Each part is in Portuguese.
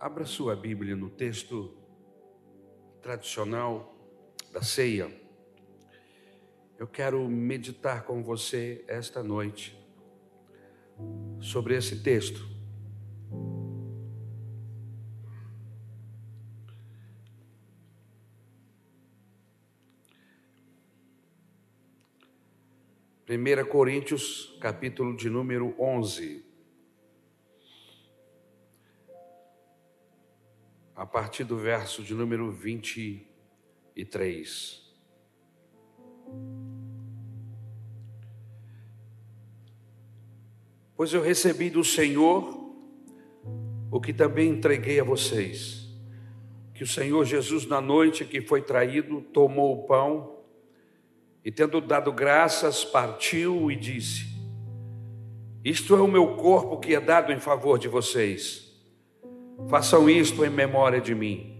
Abra sua Bíblia no texto tradicional da ceia. Eu quero meditar com você esta noite sobre esse texto. Primeira Coríntios, capítulo de número 11. A partir do verso de número 23. Pois eu recebi do Senhor o que também entreguei a vocês, que o Senhor Jesus, na noite que foi traído, tomou o pão e, tendo dado graças, partiu e disse: Isto é o meu corpo que é dado em favor de vocês. Façam isto em memória de mim.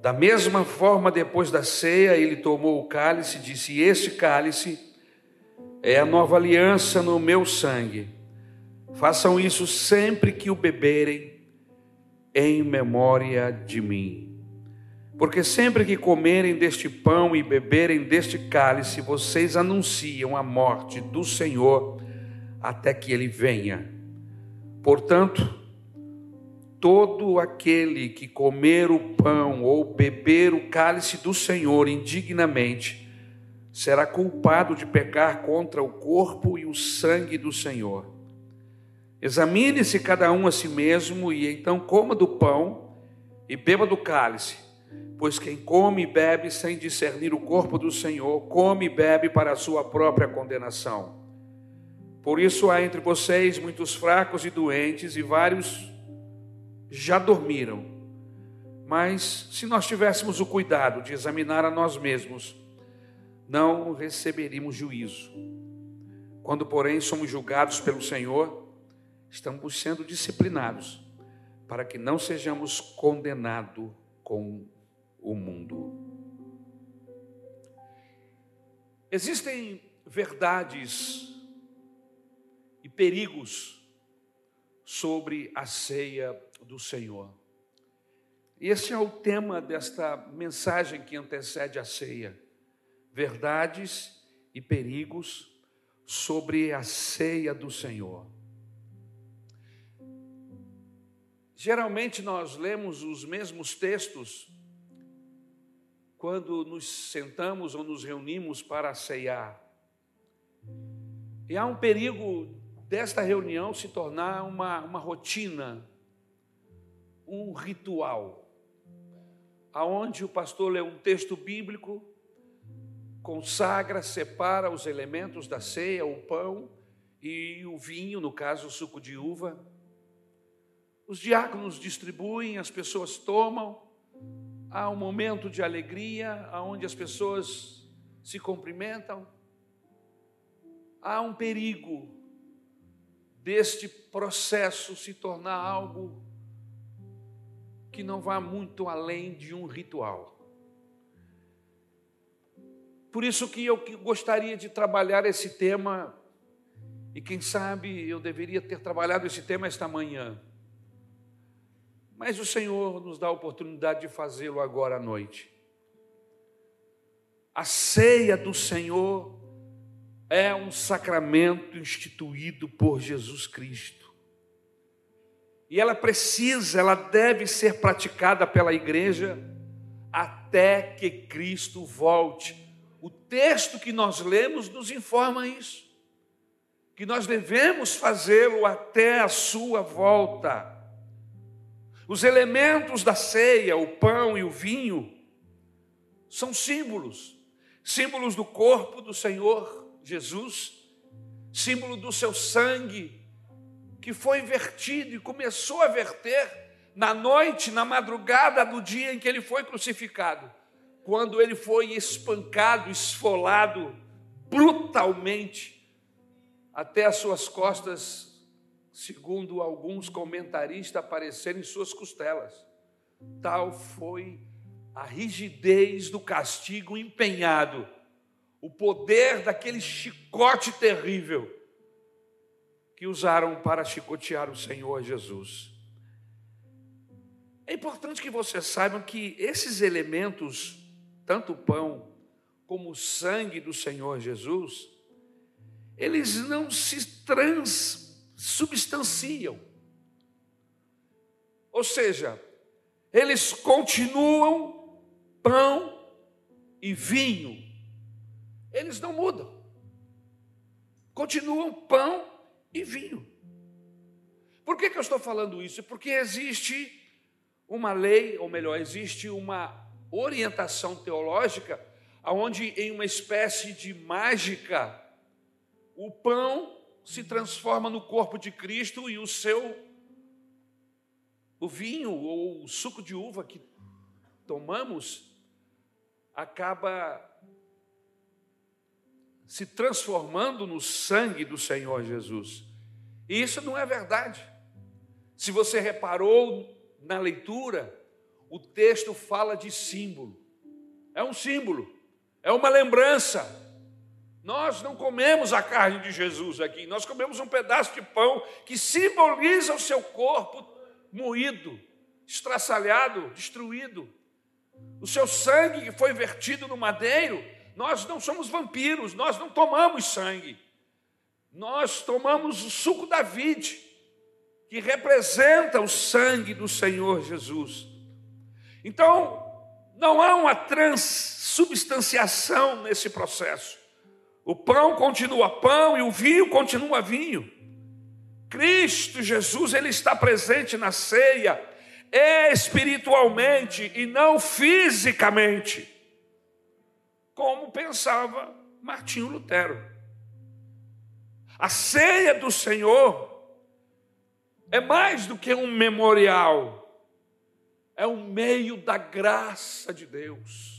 Da mesma forma, depois da ceia, ele tomou o cálice e disse: Este cálice é a nova aliança no meu sangue. Façam isso sempre que o beberem, em memória de mim. Porque sempre que comerem deste pão e beberem deste cálice, vocês anunciam a morte do Senhor até que ele venha. Portanto, todo aquele que comer o pão ou beber o cálice do Senhor indignamente, será culpado de pecar contra o corpo e o sangue do Senhor. Examine-se cada um a si mesmo e então coma do pão e beba do cálice, pois quem come e bebe sem discernir o corpo do Senhor, come e bebe para a sua própria condenação. Por isso há entre vocês muitos fracos e doentes e vários já dormiram. Mas se nós tivéssemos o cuidado de examinar a nós mesmos, não receberíamos juízo. Quando, porém, somos julgados pelo Senhor, estamos sendo disciplinados para que não sejamos condenados com o mundo. Existem verdades e perigos sobre a ceia do Senhor. Esse é o tema desta mensagem que antecede a ceia. Verdades e perigos sobre a ceia do Senhor. Geralmente nós lemos os mesmos textos quando nos sentamos ou nos reunimos para ceiar. E há um perigo desta reunião se tornar uma, uma rotina um ritual, aonde o pastor lê um texto bíblico, consagra, separa os elementos da ceia, o pão e o vinho, no caso o suco de uva. Os diáconos distribuem, as pessoas tomam. Há um momento de alegria, onde as pessoas se cumprimentam. Há um perigo deste processo se tornar algo que não vá muito além de um ritual. Por isso que eu gostaria de trabalhar esse tema, e quem sabe eu deveria ter trabalhado esse tema esta manhã. Mas o Senhor nos dá a oportunidade de fazê-lo agora à noite. A ceia do Senhor é um sacramento instituído por Jesus Cristo. E ela precisa, ela deve ser praticada pela igreja até que Cristo volte. O texto que nós lemos nos informa isso, que nós devemos fazê-lo até a sua volta. Os elementos da ceia, o pão e o vinho, são símbolos, símbolos do corpo do Senhor Jesus, símbolo do seu sangue que foi vertido e começou a verter na noite, na madrugada do dia em que ele foi crucificado, quando ele foi espancado, esfolado brutalmente até as suas costas, segundo alguns comentaristas, aparecerem suas costelas. Tal foi a rigidez do castigo empenhado, o poder daquele chicote terrível que usaram para chicotear o Senhor Jesus. É importante que vocês saibam que esses elementos, tanto o pão como o sangue do Senhor Jesus, eles não se transubstanciam. Ou seja, eles continuam pão e vinho. Eles não mudam. Continuam pão e vinho. Por que, que eu estou falando isso? Porque existe uma lei, ou melhor, existe uma orientação teológica onde, em uma espécie de mágica, o pão se transforma no corpo de Cristo e o seu o vinho ou o suco de uva que tomamos acaba se transformando no sangue do Senhor Jesus. E isso não é verdade. Se você reparou na leitura, o texto fala de símbolo. É um símbolo, é uma lembrança. Nós não comemos a carne de Jesus aqui, nós comemos um pedaço de pão que simboliza o seu corpo moído, estraçalhado, destruído. O seu sangue que foi vertido no madeiro, nós não somos vampiros, nós não tomamos sangue. Nós tomamos o suco da vide, que representa o sangue do Senhor Jesus. Então, não há uma transubstanciação nesse processo. O pão continua pão e o vinho continua vinho. Cristo Jesus, ele está presente na ceia espiritualmente e não fisicamente, pensava Martinho Lutero. A ceia do Senhor é mais do que um memorial, é um meio da graça de Deus.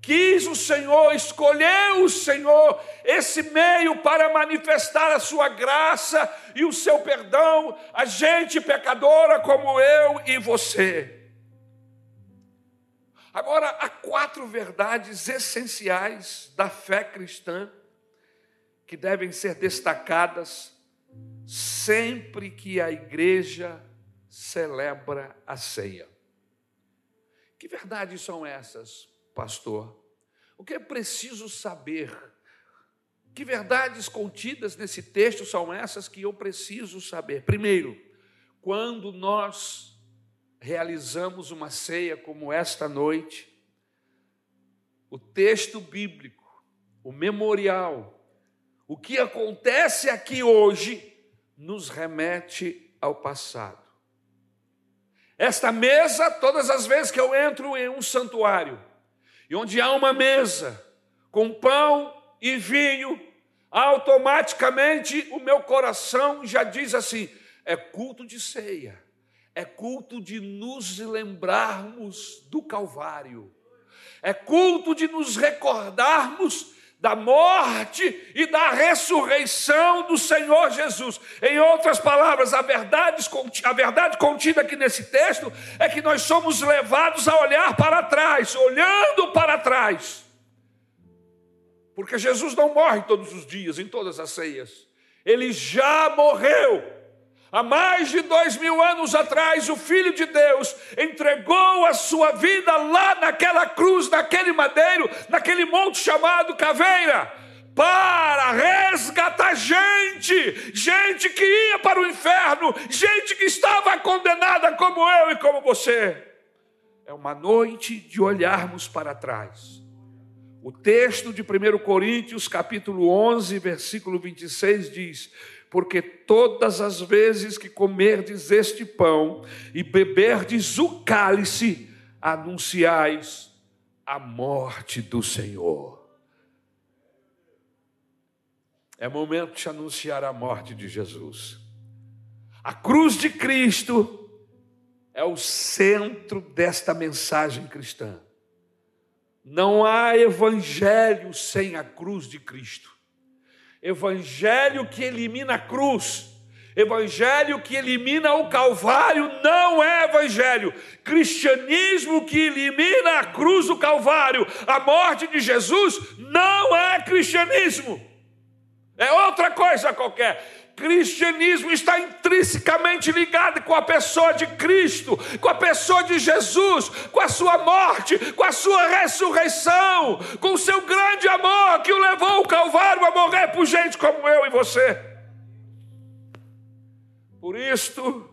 Quis o Senhor, escolheu o Senhor esse meio para manifestar a sua graça e o seu perdão a gente pecadora como eu e você. Agora, há quatro verdades essenciais da fé cristã que devem ser destacadas sempre que a igreja celebra a ceia. Que verdades são essas? pastor? O que é preciso saber? Que verdades contidas nesse texto são essas que eu preciso saber? Primeiro, quando nós realizamos uma ceia como esta noite, o texto bíblico, o memorial, o que acontece aqui hoje, nos remete ao passado. Esta mesa, todas as vezes que eu entro em um santuário, e onde há uma mesa com pão e vinho, automaticamente o meu coração já diz assim: é culto de ceia, é culto de nos lembrarmos do Calvário, é culto de nos recordarmos da morte e da ressurreição do Senhor Jesus. Em outras palavras, a verdade, a verdade contida aqui nesse texto é que nós somos levados a olhar para trás, olhando para trás. Porque Jesus não morre todos os dias, em todas as ceias. Ele já morreu Há mais de dois mil anos atrás, o Filho de Deus entregou a sua vida lá naquela cruz, naquele madeiro, naquele monte chamado Caveira, para resgatar gente, gente que ia para o inferno, gente que estava condenada como eu e como você. É uma noite de olharmos para trás. O texto de 1 Coríntios, capítulo 11, versículo 26 diz: porque todas as vezes que comerdes este pão e beberdes o cálice, anunciais a morte do Senhor. É momento de anunciar a morte de Jesus. A cruz de Cristo é o centro desta mensagem cristã. Não há evangelho sem a cruz de Cristo. Evangelho que elimina a cruz, evangelho que elimina o Calvário, não é evangelho. Cristianismo que elimina a cruz do Calvário, a morte de Jesus, não é cristianismo. É outra coisa qualquer. Cristianismo está intrinsecamente ligado com a pessoa de Cristo, com a pessoa de Jesus, com a sua morte, com a sua ressurreição, com o seu grande amor que o levou ao Calvário a morrer por gente como eu e você. Por isto,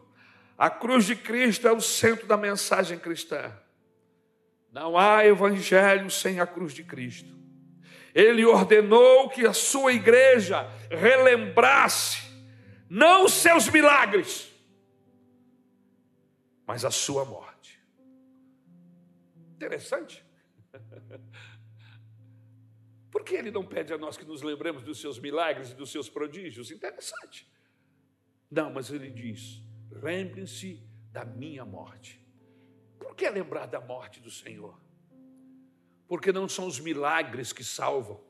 a cruz de Cristo é o centro da mensagem cristã. Não há evangelho sem a cruz de Cristo. Ele ordenou que a sua igreja relembrasse não os seus milagres, mas a sua morte. Interessante. Por que ele não pede a nós que nos lembremos dos seus milagres e dos seus prodígios? Interessante. Não, mas ele diz: lembrem-se da minha morte. Por que lembrar da morte do Senhor? Porque não são os milagres que salvam,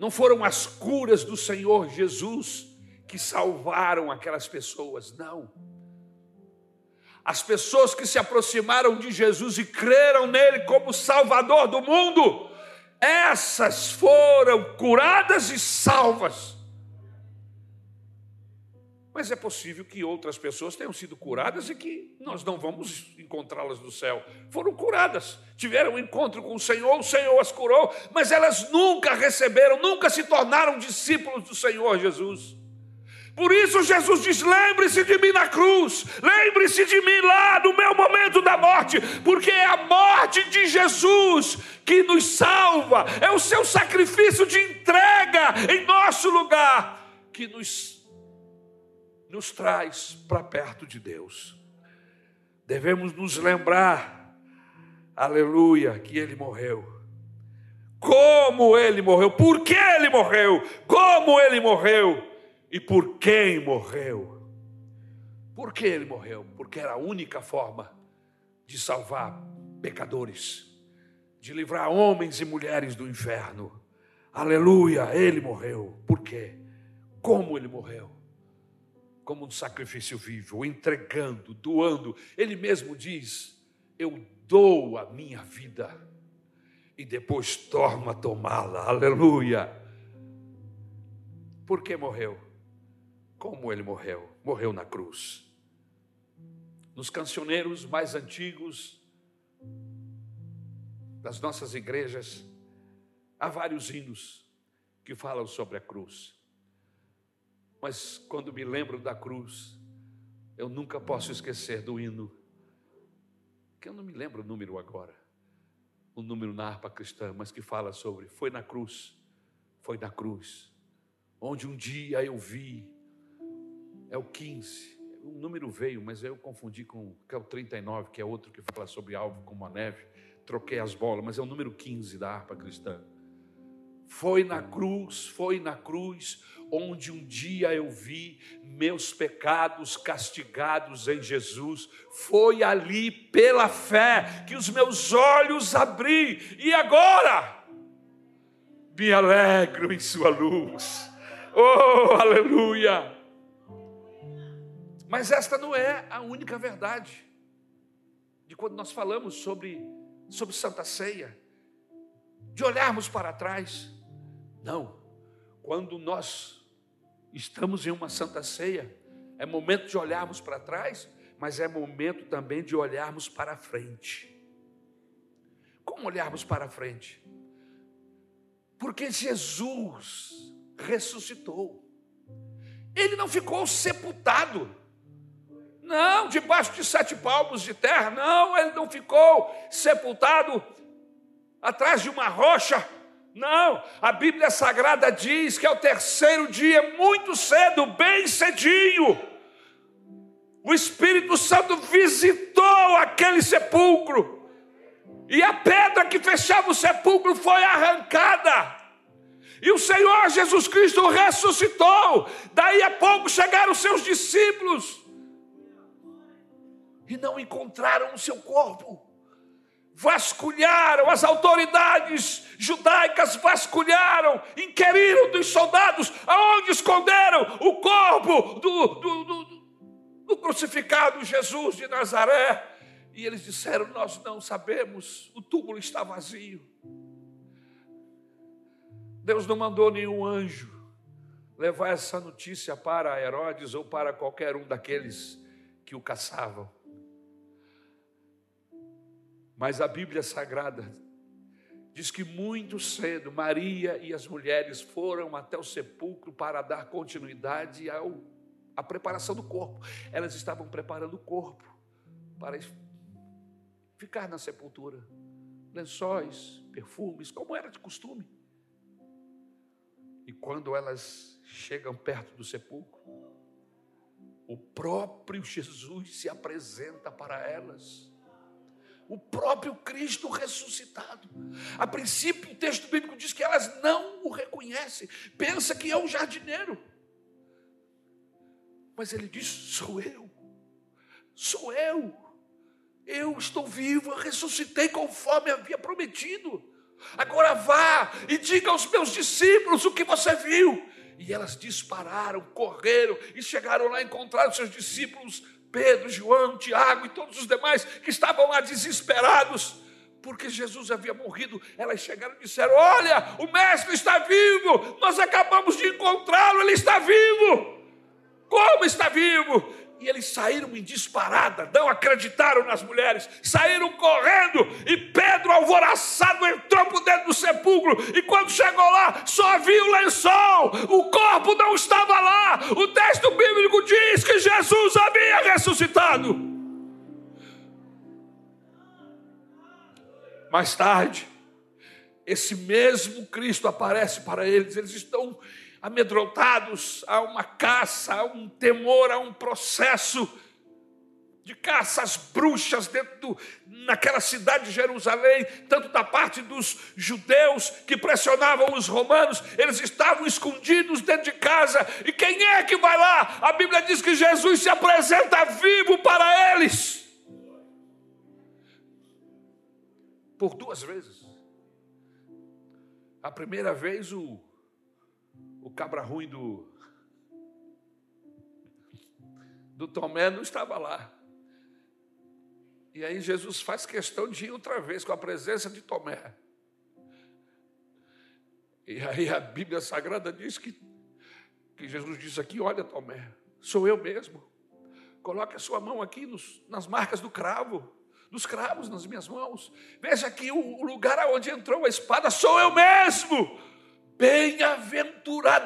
não foram as curas do Senhor Jesus que salvaram aquelas pessoas, não. As pessoas que se aproximaram de Jesus e creram nele como Salvador do mundo, essas foram curadas e salvas. Mas é possível que outras pessoas tenham sido curadas e que nós não vamos encontrá-las no céu. Foram curadas, tiveram um encontro com o Senhor, o Senhor as curou, mas elas nunca receberam, nunca se tornaram discípulos do Senhor Jesus. Por isso Jesus diz: lembre-se de mim na cruz, lembre-se de mim lá no meu momento da morte, porque é a morte de Jesus que nos salva, é o seu sacrifício de entrega em nosso lugar que nos nos traz para perto de Deus. Devemos nos lembrar, aleluia, que Ele morreu. Como Ele morreu, por que Ele morreu, como Ele morreu e por quem morreu. Por que Ele morreu? Porque era a única forma de salvar pecadores, de livrar homens e mulheres do inferno. Aleluia, Ele morreu. Por quê? Como Ele morreu? Como um sacrifício vivo, entregando, doando. Ele mesmo diz: Eu dou a minha vida e depois torno a tomá-la. Aleluia. Por que morreu? Como ele morreu? Morreu na cruz. Nos cancioneiros mais antigos das nossas igrejas, há vários hinos que falam sobre a cruz. Mas quando me lembro da cruz, eu nunca posso esquecer do hino, que eu não me lembro o número agora, o número na harpa cristã, mas que fala sobre foi na cruz, foi na cruz, onde um dia eu vi, é o 15, o número veio, mas eu confundi com que é o 39, que é outro que fala sobre alvo como a neve, troquei as bolas, mas é o número 15 da harpa cristã. Foi na cruz, foi na cruz, onde um dia eu vi meus pecados castigados em Jesus. Foi ali pela fé que os meus olhos abri, e agora me alegro em Sua luz. Oh, aleluia! Mas esta não é a única verdade de quando nós falamos sobre, sobre Santa Ceia, de olharmos para trás. Não, quando nós Estamos em uma santa ceia. É momento de olharmos para trás, mas é momento também de olharmos para frente. Como olharmos para frente? Porque Jesus ressuscitou. Ele não ficou sepultado. Não, debaixo de sete palmos de terra. Não, ele não ficou sepultado atrás de uma rocha não, a Bíblia Sagrada diz que é o terceiro dia, muito cedo, bem cedinho, o Espírito Santo visitou aquele sepulcro, e a pedra que fechava o sepulcro foi arrancada, e o Senhor Jesus Cristo ressuscitou. Daí a pouco chegaram seus discípulos. E não encontraram o seu corpo vasculharam, as autoridades judaicas vasculharam, inquiriram dos soldados aonde esconderam o corpo do, do, do, do crucificado Jesus de Nazaré. E eles disseram: Nós não sabemos, o túmulo está vazio. Deus não mandou nenhum anjo levar essa notícia para Herodes ou para qualquer um daqueles que o caçavam. Mas a Bíblia Sagrada diz que muito cedo Maria e as mulheres foram até o sepulcro para dar continuidade ao, à preparação do corpo. Elas estavam preparando o corpo para ficar na sepultura. Lençóis, perfumes, como era de costume. E quando elas chegam perto do sepulcro, o próprio Jesus se apresenta para elas o próprio Cristo ressuscitado. A princípio, o texto bíblico diz que elas não o reconhecem, pensa que é um jardineiro. Mas ele diz: Sou eu, sou eu, eu estou vivo, eu ressuscitei conforme havia prometido. Agora vá e diga aos meus discípulos o que você viu. E elas dispararam, correram e chegaram lá, encontraram seus discípulos Pedro, João, Tiago e todos os demais que estavam lá desesperados, porque Jesus havia morrido. Elas chegaram e disseram: Olha, o Mestre está vivo, nós acabamos de encontrá-lo, ele está vivo. Como está vivo? E eles saíram em disparada, não acreditaram nas mulheres, saíram correndo, e Pedro, alvoroçado, entrou por dentro do sepulcro, e quando chegou lá, só viu o lençol, o corpo não estava lá. O texto bíblico diz que Jesus havia ressuscitado. Mais tarde, esse mesmo Cristo aparece para eles, eles estão amedrontados, há uma caça, há um temor, há um processo de caça às bruxas dentro do, naquela cidade de Jerusalém, tanto da parte dos judeus que pressionavam os romanos, eles estavam escondidos dentro de casa. E quem é que vai lá? A Bíblia diz que Jesus se apresenta vivo para eles. Por duas vezes. A primeira vez o o cabra ruim do, do Tomé não estava lá. E aí Jesus faz questão de ir outra vez com a presença de Tomé. E aí a Bíblia Sagrada diz que, que Jesus diz aqui: Olha, Tomé, sou eu mesmo. Coloque a sua mão aqui nos, nas marcas do cravo, dos cravos nas minhas mãos. Veja aqui o, o lugar aonde entrou a espada, sou eu mesmo. Bem-aventurado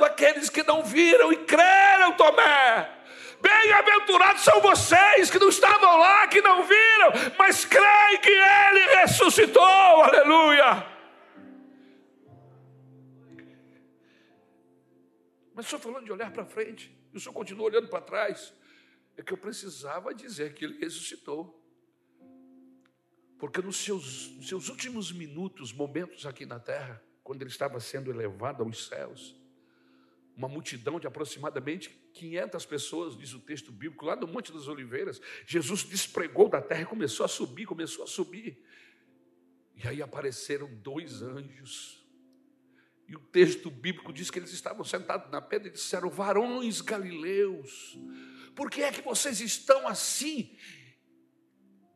aqueles que não viram e creram, Tomé. Bem-aventurados são vocês que não estavam lá, que não viram, mas creem que Ele ressuscitou, aleluia. Mas senhor falando de olhar para frente, e o senhor continua olhando para trás, é que eu precisava dizer que Ele ressuscitou. Porque nos seus, nos seus últimos minutos, momentos aqui na terra, quando ele estava sendo elevado aos céus, uma multidão de aproximadamente 500 pessoas, diz o texto bíblico, lá no Monte das Oliveiras, Jesus despregou da terra e começou a subir, começou a subir. E aí apareceram dois anjos. E o texto bíblico diz que eles estavam sentados na pedra e disseram: Varões galileus, por que é que vocês estão assim,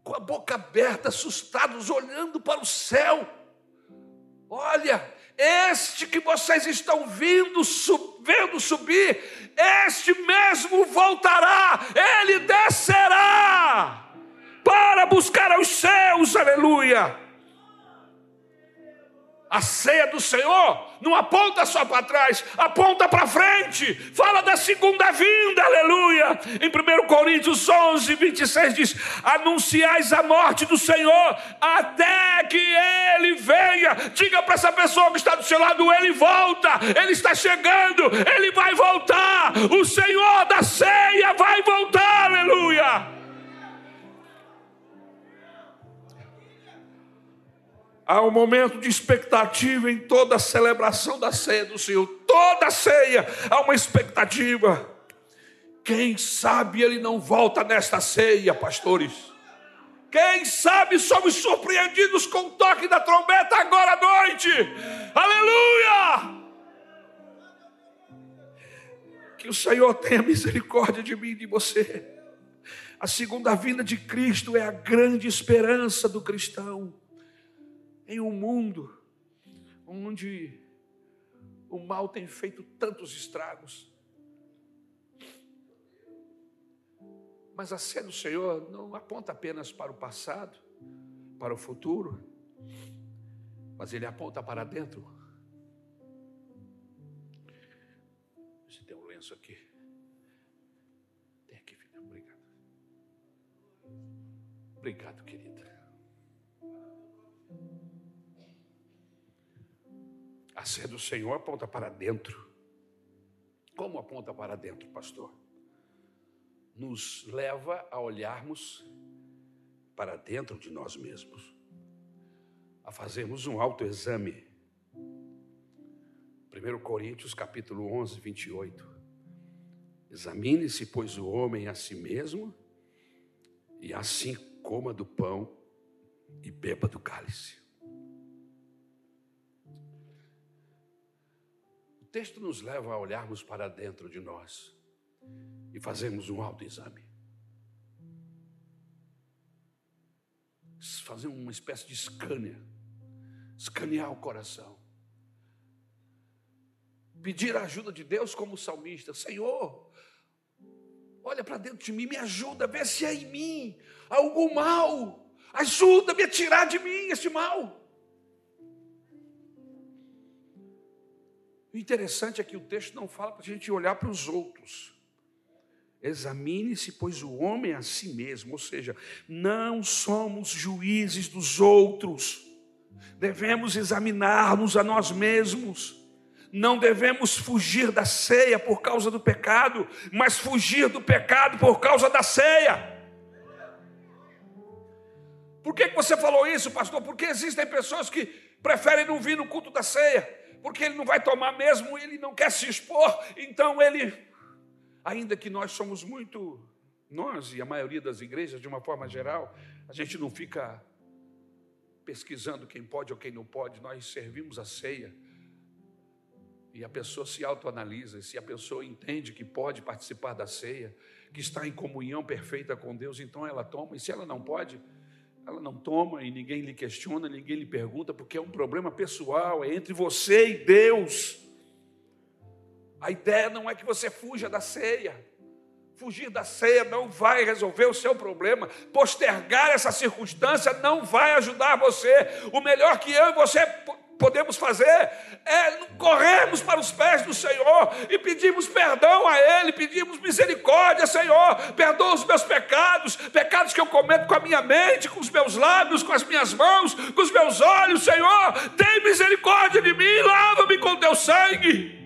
com a boca aberta, assustados, olhando para o céu? Olha, este que vocês estão vindo, sub, vendo subir, este mesmo voltará, ele descerá para buscar os céus, aleluia. A ceia do Senhor não aponta só para trás, aponta para frente. Fala da segunda vinda, aleluia. Em 1 Coríntios 11, 26 diz: Anunciais a morte do Senhor até que ele venha. Diga para essa pessoa que está do seu lado: ele volta, ele está chegando, ele vai voltar. O Senhor da ceia vai voltar, aleluia. Há um momento de expectativa em toda a celebração da ceia do Senhor. Toda ceia há uma expectativa. Quem sabe ele não volta nesta ceia, pastores? Quem sabe somos surpreendidos com o toque da trombeta agora à noite? Aleluia! Que o Senhor tenha misericórdia de mim e de você. A segunda vinda de Cristo é a grande esperança do cristão em um mundo onde O mal tem feito tantos estragos. Mas a sede do Senhor não aponta apenas para o passado, para o futuro, mas ele aponta para dentro. Se tem um lenço aqui. Tem aqui, filha. Obrigado. Obrigado, querida. A sede do Senhor aponta para dentro. Como aponta para dentro, pastor? Nos leva a olharmos para dentro de nós mesmos a fazermos um autoexame. 1 Coríntios capítulo 11, 28. Examine-se, pois, o homem a si mesmo, e assim coma do pão e beba do cálice. Texto nos leva a olharmos para dentro de nós e fazermos um autoexame. Fazer uma espécie de escâner escanear o coração. Pedir a ajuda de Deus como salmista: Senhor, olha para dentro de mim, me ajuda, vê se há em mim algum mal, ajuda-me a tirar de mim esse mal. O interessante é que o texto não fala para a gente olhar para os outros. Examine-se, pois, o homem a si mesmo, ou seja, não somos juízes dos outros devemos examinar-nos a nós mesmos. Não devemos fugir da ceia por causa do pecado, mas fugir do pecado por causa da ceia. Por que você falou isso, pastor? Porque existem pessoas que preferem não vir no culto da ceia, porque ele não vai tomar mesmo, ele não quer se expor, então ele, ainda que nós somos muito, nós e a maioria das igrejas, de uma forma geral, a gente não fica pesquisando quem pode ou quem não pode, nós servimos a ceia. E a pessoa se autoanalisa, se a pessoa entende que pode participar da ceia, que está em comunhão perfeita com Deus, então ela toma, e se ela não pode, ela não toma e ninguém lhe questiona, ninguém lhe pergunta, porque é um problema pessoal, é entre você e Deus. A ideia não é que você fuja da ceia, Fugir da ceia não vai resolver o seu problema. Postergar essa circunstância não vai ajudar você. O melhor que eu e você podemos fazer é corrermos para os pés do Senhor e pedirmos perdão a Ele, pedimos misericórdia, Senhor. Perdoa os meus pecados, pecados que eu cometo com a minha mente, com os meus lábios, com as minhas mãos, com os meus olhos, Senhor. Tem misericórdia de mim, lava-me com teu sangue.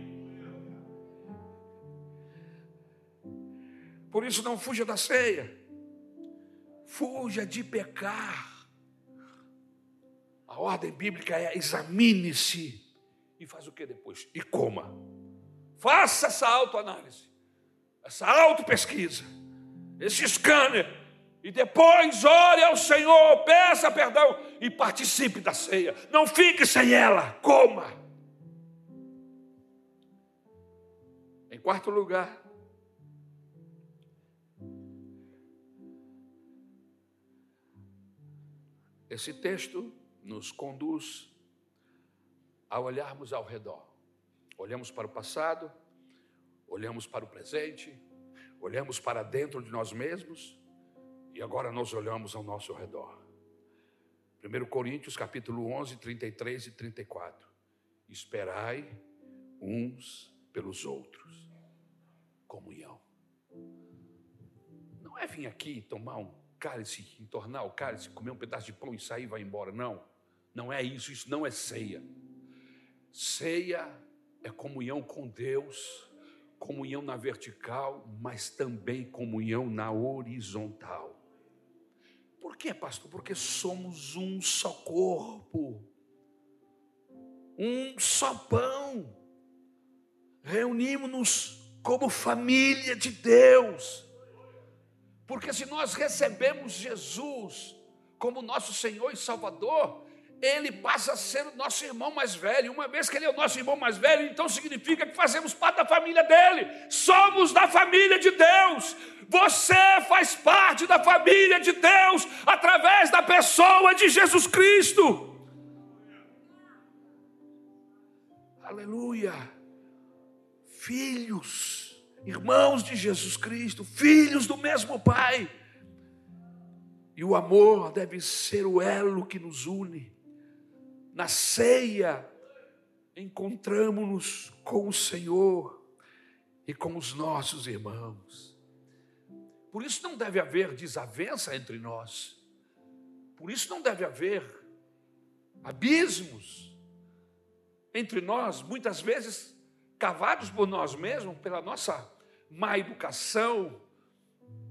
Por isso, não fuja da ceia. Fuja de pecar. A ordem bíblica é examine-se. E faz o que depois? E coma. Faça essa autoanálise, essa autopesquisa, esse scanner. E depois ore ao Senhor, peça perdão e participe da ceia. Não fique sem ela, coma. Em quarto lugar, Esse texto nos conduz a olharmos ao redor. Olhamos para o passado, olhamos para o presente, olhamos para dentro de nós mesmos e agora nós olhamos ao nosso redor. 1 Coríntios capítulo 11, 33 e 34. Esperai uns pelos outros. Comunhão. Não é vir aqui tomar um cálice, entornar o cálice, comer um pedaço de pão e sair e vai embora. Não, não é isso, isso não é ceia. Ceia é comunhão com Deus, comunhão na vertical, mas também comunhão na horizontal. Por quê, pastor? Porque somos um só corpo, um só pão. Reunimos-nos como família de Deus. Porque se nós recebemos Jesus como nosso Senhor e Salvador, ele passa a ser o nosso irmão mais velho. Uma vez que ele é o nosso irmão mais velho, então significa que fazemos parte da família dele. Somos da família de Deus. Você faz parte da família de Deus através da pessoa de Jesus Cristo. aleluia, filhos, irmãos de Jesus Cristo, filhos do mesmo Pai. E o amor deve ser o elo que nos une. Na ceia, encontramos-nos com o Senhor e com os nossos irmãos. Por isso não deve haver desavença entre nós. Por isso não deve haver abismos entre nós, muitas vezes cavados por nós mesmos, pela nossa má educação,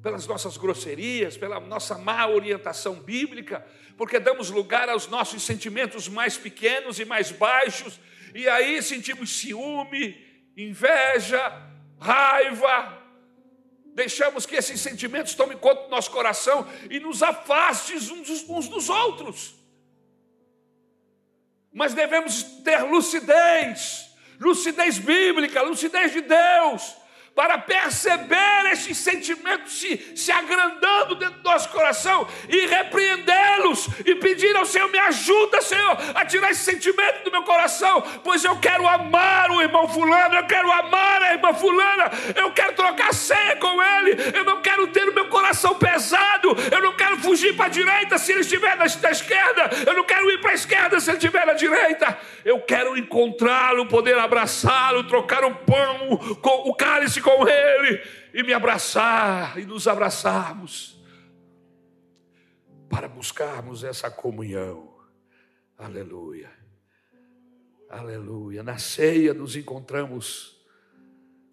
pelas nossas grosserias, pela nossa má orientação bíblica, porque damos lugar aos nossos sentimentos mais pequenos e mais baixos, e aí sentimos ciúme, inveja, raiva, deixamos que esses sentimentos tomem conta do nosso coração e nos afastes uns, uns dos outros. Mas devemos ter lucidez, lucidez bíblica, lucidez de Deus, para perceber esses sentimentos se, se agrandando dentro do nosso coração e repreendê-los e pedir ao Senhor: me ajuda, Senhor, a tirar esse sentimento do meu coração, pois eu quero amar o irmão Fulano, eu quero amar a irmã Fulana, eu quero trocar ceia com ele, eu não quero ter o meu coração pesado, eu não quero fugir para a direita se ele estiver na, esquerda, eu não quero ir para a esquerda se ele estiver na direita, eu quero encontrá-lo, poder abraçá-lo, trocar o pão, o cálice com Ele e me abraçar e nos abraçarmos para buscarmos essa comunhão. Aleluia. Aleluia. Na ceia nos encontramos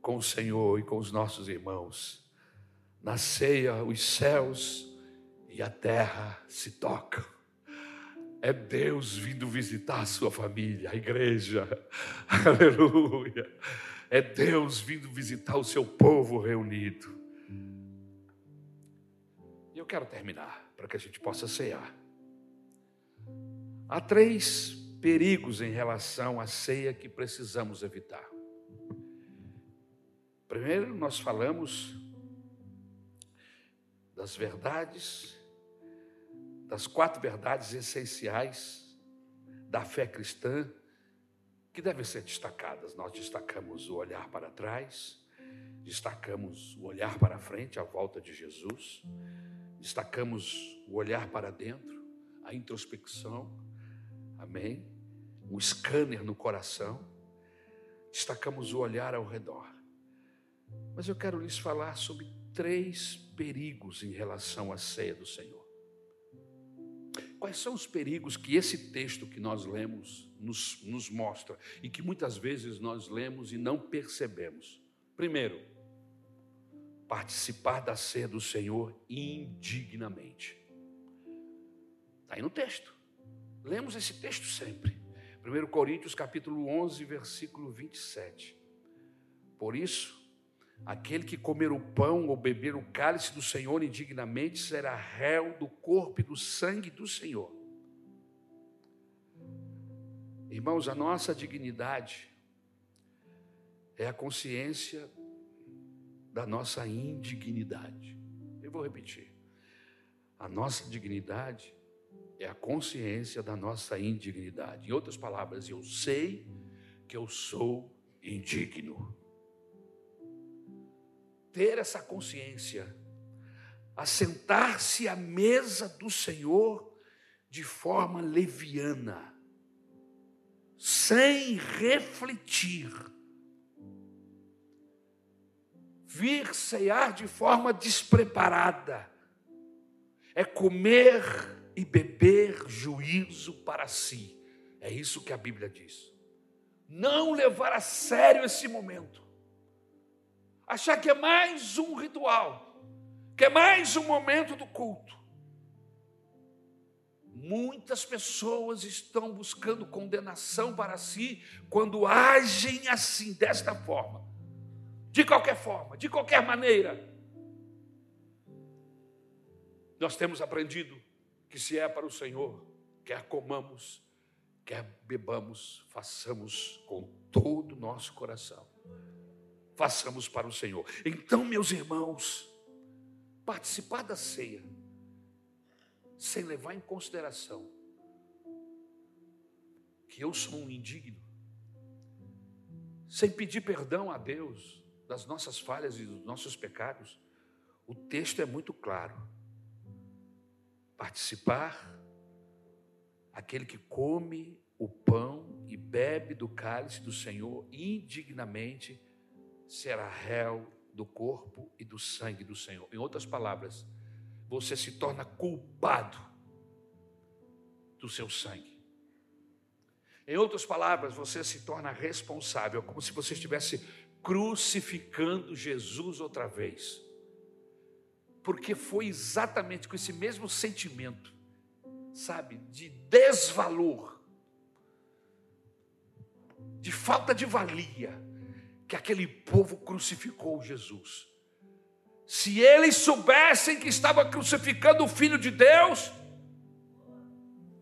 com o Senhor e com os nossos irmãos. Na ceia, os céus e a terra se tocam. É Deus vindo visitar a sua família, a igreja. Aleluia é Deus vindo visitar o seu povo reunido. E eu quero terminar para que a gente possa cear. Há três perigos em relação à ceia que precisamos evitar. Primeiro, nós falamos das verdades, das quatro verdades essenciais da fé cristã que devem ser destacadas. Nós destacamos o olhar para trás, destacamos o olhar para frente, a volta de Jesus, destacamos o olhar para dentro, a introspecção, amém? Um scanner no coração, destacamos o olhar ao redor. Mas eu quero lhes falar sobre três perigos em relação à ceia do Senhor. Quais são os perigos que esse texto que nós lemos nos, nos mostra e que muitas vezes nós lemos e não percebemos? Primeiro, participar da ceia do Senhor indignamente. Está aí no texto. Lemos esse texto sempre. 1 Coríntios capítulo 11, versículo 27. Por isso, Aquele que comer o pão ou beber o cálice do Senhor indignamente será réu do corpo e do sangue do Senhor. Irmãos, a nossa dignidade é a consciência da nossa indignidade. Eu vou repetir. A nossa dignidade é a consciência da nossa indignidade. Em outras palavras, eu sei que eu sou indigno ter essa consciência, assentar-se à mesa do Senhor de forma leviana, sem refletir, vir cear de forma despreparada, é comer e beber juízo para si. É isso que a Bíblia diz. Não levar a sério esse momento achar que é mais um ritual, que é mais um momento do culto. Muitas pessoas estão buscando condenação para si quando agem assim, desta forma, de qualquer forma, de qualquer maneira. Nós temos aprendido que se é para o Senhor, quer comamos, quer bebamos, façamos com todo o nosso coração façamos para o Senhor. Então, meus irmãos, participar da ceia, sem levar em consideração que eu sou um indigno, sem pedir perdão a Deus das nossas falhas e dos nossos pecados. O texto é muito claro. Participar, aquele que come o pão e bebe do cálice do Senhor indignamente, será réu do corpo e do sangue do Senhor. Em outras palavras, você se torna culpado do seu sangue. Em outras palavras, você se torna responsável, como se você estivesse crucificando Jesus outra vez. Porque foi exatamente com esse mesmo sentimento, sabe, de desvalor, de falta de valia, que aquele povo crucificou Jesus. Se eles soubessem que estava crucificando o Filho de Deus,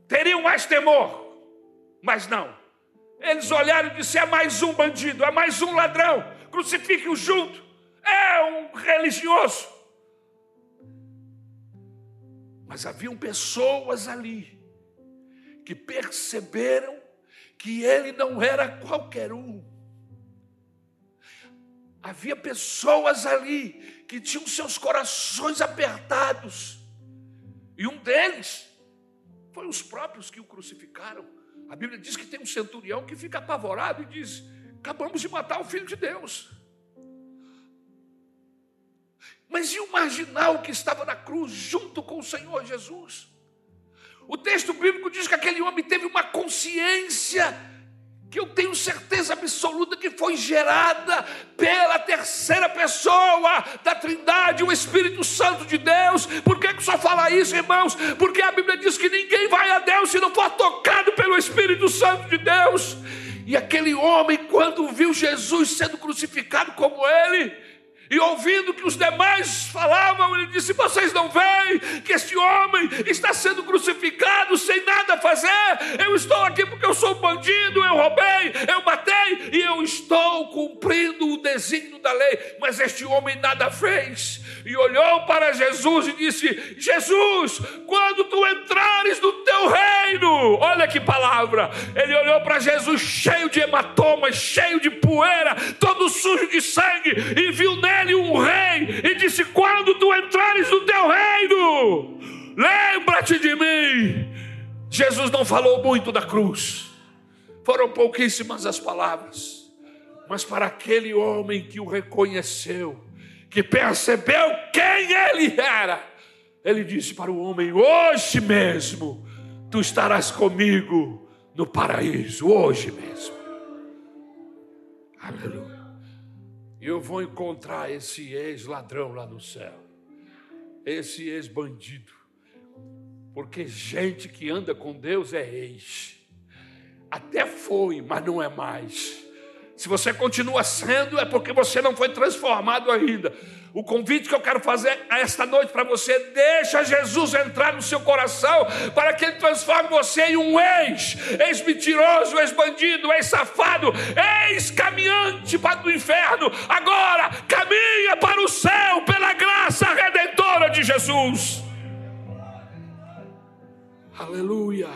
teriam mais temor. Mas não. Eles olharam e disseram: é mais um bandido, é mais um ladrão, crucifique-o junto, é um religioso. Mas haviam pessoas ali que perceberam que ele não era qualquer um. Havia pessoas ali que tinham seus corações apertados, e um deles foi os próprios que o crucificaram. A Bíblia diz que tem um centurião que fica apavorado e diz: Acabamos de matar o filho de Deus. Mas e o marginal que estava na cruz junto com o Senhor Jesus? O texto bíblico diz que aquele homem teve uma consciência que eu tenho certeza absoluta que foi gerada pela terceira pessoa da Trindade, o Espírito Santo de Deus. Por que, que só fala isso, irmãos? Porque a Bíblia diz que ninguém vai a Deus se não for tocado pelo Espírito Santo de Deus. E aquele homem, quando viu Jesus sendo crucificado como ele, e ouvindo que os demais falavam, ele disse: Vocês não veem que este homem está sendo crucificado sem nada fazer? Eu estou aqui porque eu sou bandido, eu roubei, eu matei e eu estou cumprindo o desígnio da lei. Mas este homem nada fez. E olhou para Jesus e disse: Jesus, quando tu entrares no teu reino, olha que palavra. Ele olhou para Jesus cheio de hematomas, cheio de poeira, todo sujo de sangue, e viu nele ele um rei e disse: Quando tu entrares no teu reino, lembra-te de mim. Jesus não falou muito da cruz, foram pouquíssimas as palavras, mas para aquele homem que o reconheceu, que percebeu quem ele era, ele disse para o homem: Hoje mesmo tu estarás comigo no paraíso, hoje mesmo. Aleluia eu vou encontrar esse ex-ladrão lá no céu, esse ex-bandido, porque gente que anda com Deus é ex, até foi, mas não é mais. Se você continua sendo, é porque você não foi transformado ainda. O convite que eu quero fazer esta noite para você, deixa Jesus entrar no seu coração para que ele transforme você em um ex, ex-mentiroso, ex-bandido, ex-safado, ex-caminhante para o inferno. Agora caminha para o céu pela graça redentora de Jesus. Aleluia.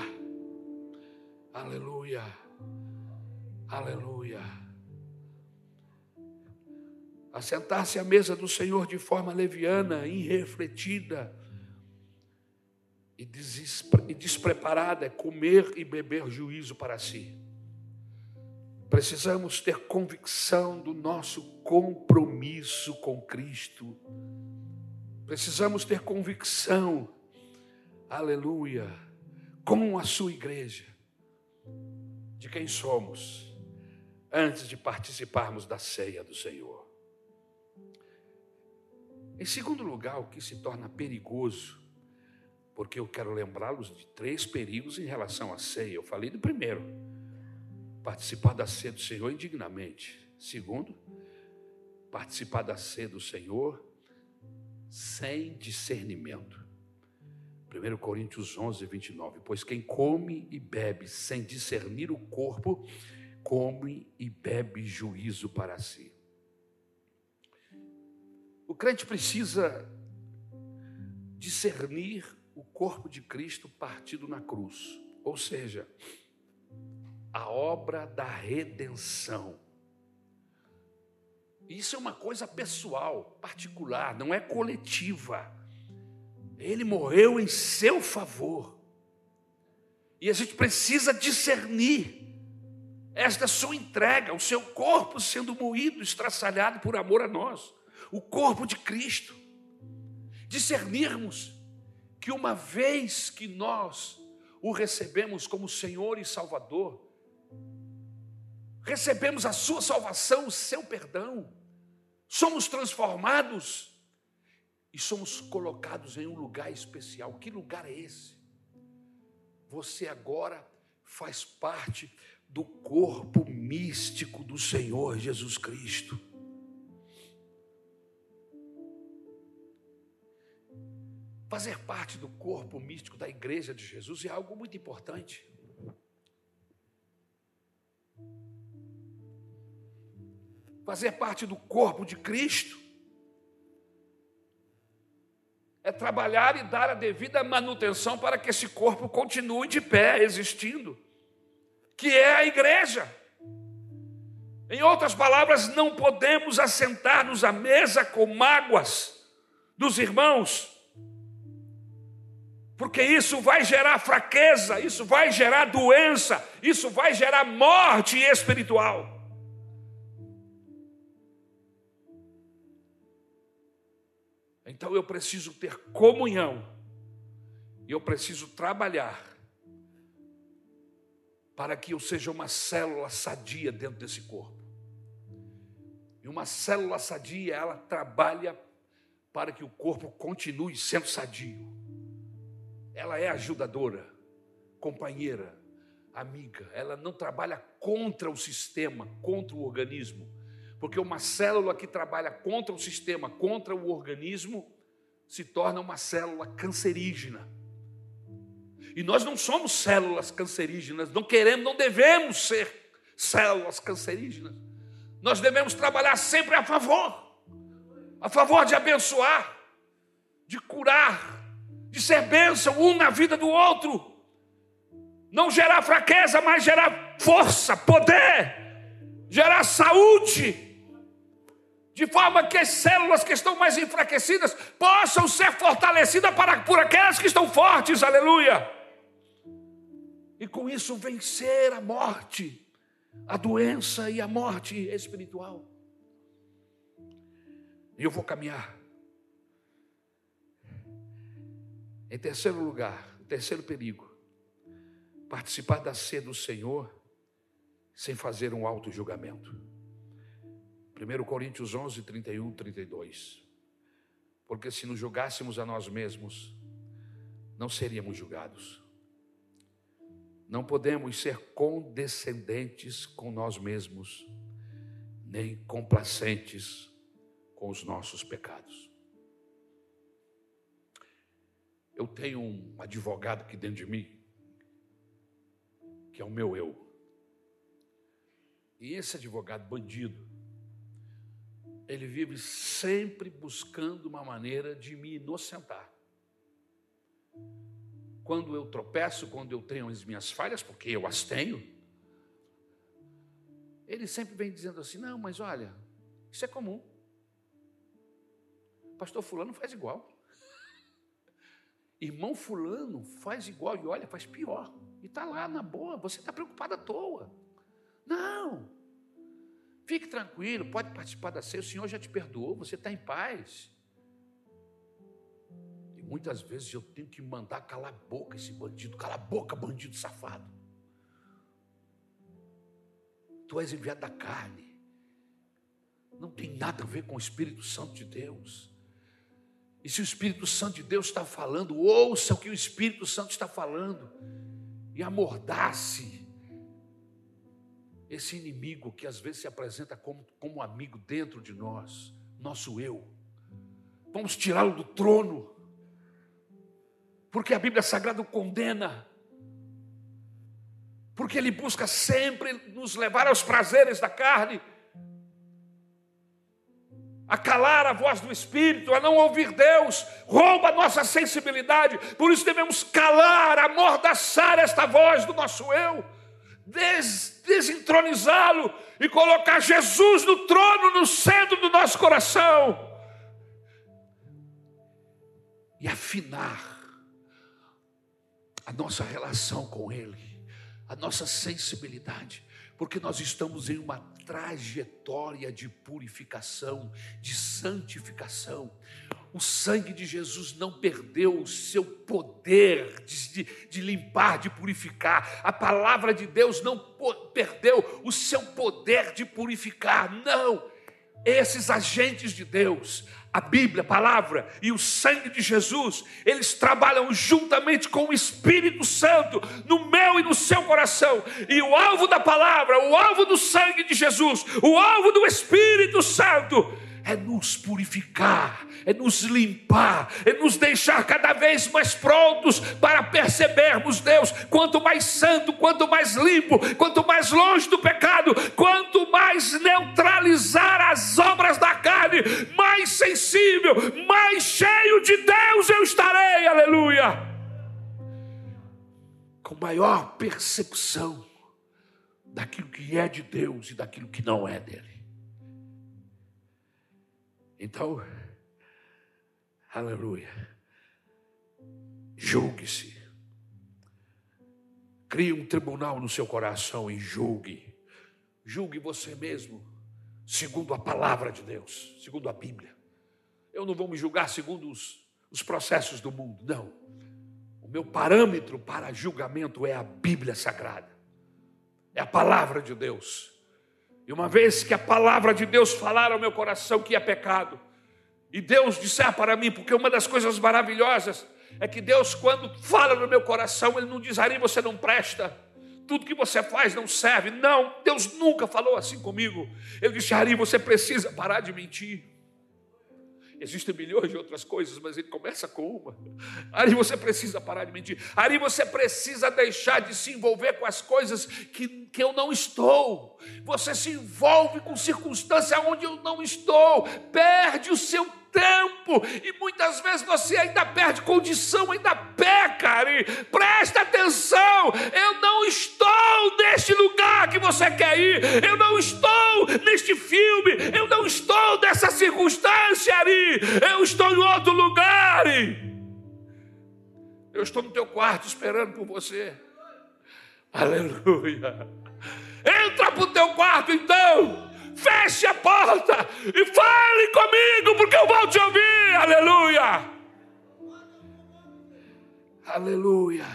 Aleluia. Aleluia assentar-se à mesa do Senhor de forma leviana, irrefletida e despreparada, é comer e beber juízo para si. Precisamos ter convicção do nosso compromisso com Cristo. Precisamos ter convicção, aleluia, com a sua igreja, de quem somos, antes de participarmos da ceia do Senhor. Em segundo lugar, o que se torna perigoso, porque eu quero lembrá-los de três perigos em relação à ceia. Eu falei do primeiro, participar da ceia do Senhor indignamente. Segundo, participar da ceia do Senhor sem discernimento. 1 Coríntios 11, 29. Pois quem come e bebe sem discernir o corpo, come e bebe juízo para si. Crente precisa discernir o corpo de Cristo partido na cruz, ou seja, a obra da redenção. Isso é uma coisa pessoal, particular, não é coletiva. Ele morreu em seu favor. E a gente precisa discernir esta sua entrega, o seu corpo sendo moído, estraçalhado por amor a nós, o corpo de Cristo. Discernirmos que uma vez que nós o recebemos como Senhor e Salvador, recebemos a sua salvação, o seu perdão, somos transformados e somos colocados em um lugar especial. Que lugar é esse? Você agora faz parte do corpo místico do Senhor Jesus Cristo. Fazer parte do corpo místico da igreja de Jesus é algo muito importante. Fazer parte do corpo de Cristo é trabalhar e dar a devida manutenção para que esse corpo continue de pé, existindo, que é a igreja. Em outras palavras, não podemos assentar-nos à mesa com mágoas dos irmãos, porque isso vai gerar fraqueza, isso vai gerar doença, isso vai gerar morte espiritual. Então eu preciso ter comunhão, e eu preciso trabalhar, para que eu seja uma célula sadia dentro desse corpo. E uma célula sadia, ela trabalha para que o corpo continue sendo sadio ela é ajudadora, companheira, amiga. Ela não trabalha contra o sistema, contra o organismo. Porque uma célula que trabalha contra o sistema, contra o organismo, se torna uma célula cancerígena. E nós não somos células cancerígenas, não queremos, não devemos ser células cancerígenas. Nós devemos trabalhar sempre a favor, a favor de abençoar, de curar, de ser bênção um na vida do outro. Não gerar fraqueza, mas gerar força, poder, gerar saúde. De forma que as células que estão mais enfraquecidas possam ser fortalecidas para, por aquelas que estão fortes, aleluia. E com isso vencer a morte, a doença e a morte espiritual. E eu vou caminhar Em terceiro lugar, terceiro perigo, participar da ceia do Senhor sem fazer um auto-julgamento. 1 Coríntios 11, 31, 32. Porque se nos julgássemos a nós mesmos, não seríamos julgados. Não podemos ser condescendentes com nós mesmos, nem complacentes com os nossos pecados. Eu tenho um advogado aqui dentro de mim, que é o meu eu. E esse advogado bandido, ele vive sempre buscando uma maneira de me inocentar. Quando eu tropeço, quando eu tenho as minhas falhas, porque eu as tenho, ele sempre vem dizendo assim: não, mas olha, isso é comum. pastor Fulano faz igual. Irmão fulano faz igual e olha, faz pior. E está lá na boa, você está preocupado à toa. Não. Fique tranquilo, pode participar da ceia, o Senhor já te perdoou, você está em paz. E muitas vezes eu tenho que mandar calar a boca esse bandido, calar a boca, bandido safado. Tu és enviado da carne. Não tem nada a ver com o Espírito Santo de Deus. E se o Espírito Santo de Deus está falando, ouça o que o Espírito Santo está falando e amordace esse inimigo que às vezes se apresenta como, como amigo dentro de nós, nosso eu. Vamos tirá-lo do trono, porque a Bíblia Sagrada o condena, porque ele busca sempre nos levar aos prazeres da carne a calar a voz do Espírito, a não ouvir Deus, rouba a nossa sensibilidade. Por isso devemos calar, amordaçar esta voz do nosso eu, des, desentronizá-lo e colocar Jesus no trono, no centro do nosso coração. E afinar a nossa relação com Ele, a nossa sensibilidade, porque nós estamos em uma trajetória de purificação, de santificação. O sangue de Jesus não perdeu o seu poder de, de, de, limpar, de purificar. A palavra de Deus não perdeu o seu poder de purificar. Não. Esses agentes de Deus, a Bíblia, a palavra e o sangue de Jesus, eles trabalham juntamente com o Espírito Santo no meu e no seu coração. E o alvo da palavra, o alvo do sangue de Jesus, o alvo do Espírito Santo é nos purificar, é nos limpar, é nos deixar cada vez mais prontos para percebermos Deus. Quanto mais santo, quanto mais limpo, quanto mais longe do pecado, quanto mais neutralizar as obras da carne, mais sensível, mais cheio de Deus eu estarei, aleluia. Com maior percepção daquilo que é de Deus e daquilo que não é dele. Então, aleluia. Julgue-se. Crie um tribunal no seu coração e julgue. Julgue você mesmo, segundo a palavra de Deus, segundo a Bíblia. Eu não vou me julgar segundo os, os processos do mundo, não. O meu parâmetro para julgamento é a Bíblia Sagrada, é a palavra de Deus. E uma vez que a palavra de Deus falar ao meu coração que é pecado, e Deus disser para mim, porque uma das coisas maravilhosas é que Deus, quando fala no meu coração, Ele não diz, Ari, você não presta, tudo que você faz não serve. Não, Deus nunca falou assim comigo. Ele disse, Ari, você precisa parar de mentir. Existem milhões de outras coisas, mas ele começa com uma. Ari, você precisa parar de mentir. Ari, você precisa deixar de se envolver com as coisas que, que eu não estou. Você se envolve com circunstâncias onde eu não estou. Perde o seu tempo e muitas vezes você ainda perde condição, ainda peca. Presta atenção, eu não estou neste lugar que você quer ir, eu não estou neste filme, eu não estou nessa circunstância ali, eu estou em outro lugar. Eu estou no teu quarto esperando por você. Aleluia. Entra para o teu quarto então feche a porta e fale comigo, porque eu vou te ouvir. Aleluia! Aleluia!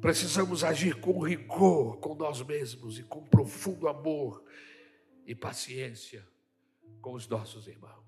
Precisamos agir com rigor com nós mesmos e com profundo amor e paciência com os nossos irmãos.